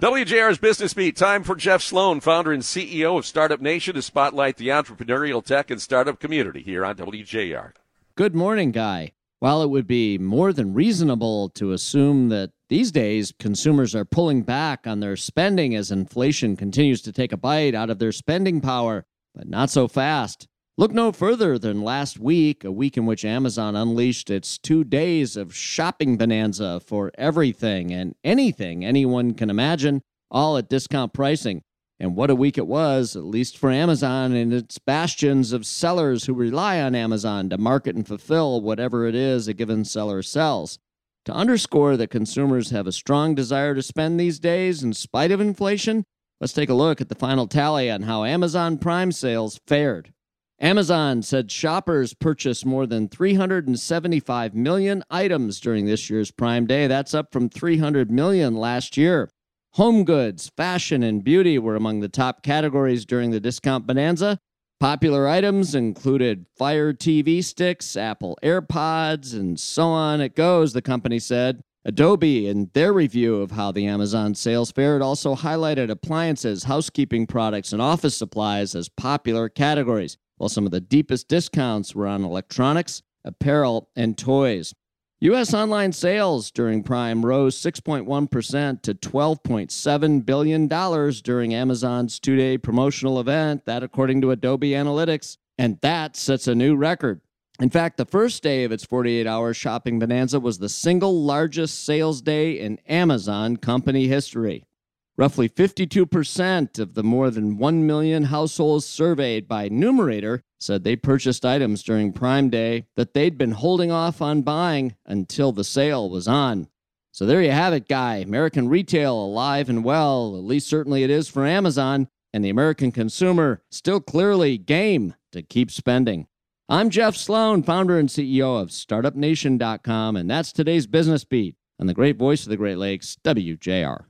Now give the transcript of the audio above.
WJR's Business Beat. Time for Jeff Sloan, founder and CEO of Startup Nation, to spotlight the entrepreneurial tech and startup community here on WJR. Good morning, Guy. While it would be more than reasonable to assume that these days consumers are pulling back on their spending as inflation continues to take a bite out of their spending power, but not so fast. Look no further than last week, a week in which Amazon unleashed its two days of shopping bonanza for everything and anything anyone can imagine, all at discount pricing. And what a week it was, at least for Amazon and its bastions of sellers who rely on Amazon to market and fulfill whatever it is a given seller sells. To underscore that consumers have a strong desire to spend these days in spite of inflation, let's take a look at the final tally on how Amazon Prime sales fared. Amazon said shoppers purchased more than 375 million items during this year's Prime Day. That's up from 300 million last year. Home goods, fashion, and beauty were among the top categories during the discount bonanza. Popular items included Fire TV sticks, Apple AirPods, and so on it goes, the company said. Adobe, in their review of how the Amazon sales fared, also highlighted appliances, housekeeping products, and office supplies as popular categories while some of the deepest discounts were on electronics, apparel, and toys. U.S. online sales during Prime rose 6.1% to $12.7 billion during Amazon's two day promotional event, that according to Adobe Analytics, and that sets a new record. In fact, the first day of its 48 hour shopping bonanza was the single largest sales day in Amazon company history. Roughly 52% of the more than 1 million households surveyed by Numerator said they purchased items during Prime Day that they'd been holding off on buying until the sale was on. So there you have it, Guy. American retail alive and well, at least certainly it is for Amazon, and the American consumer still clearly game to keep spending. I'm Jeff Sloan, founder and CEO of StartupNation.com, and that's today's Business Beat on the great voice of the Great Lakes, WJR.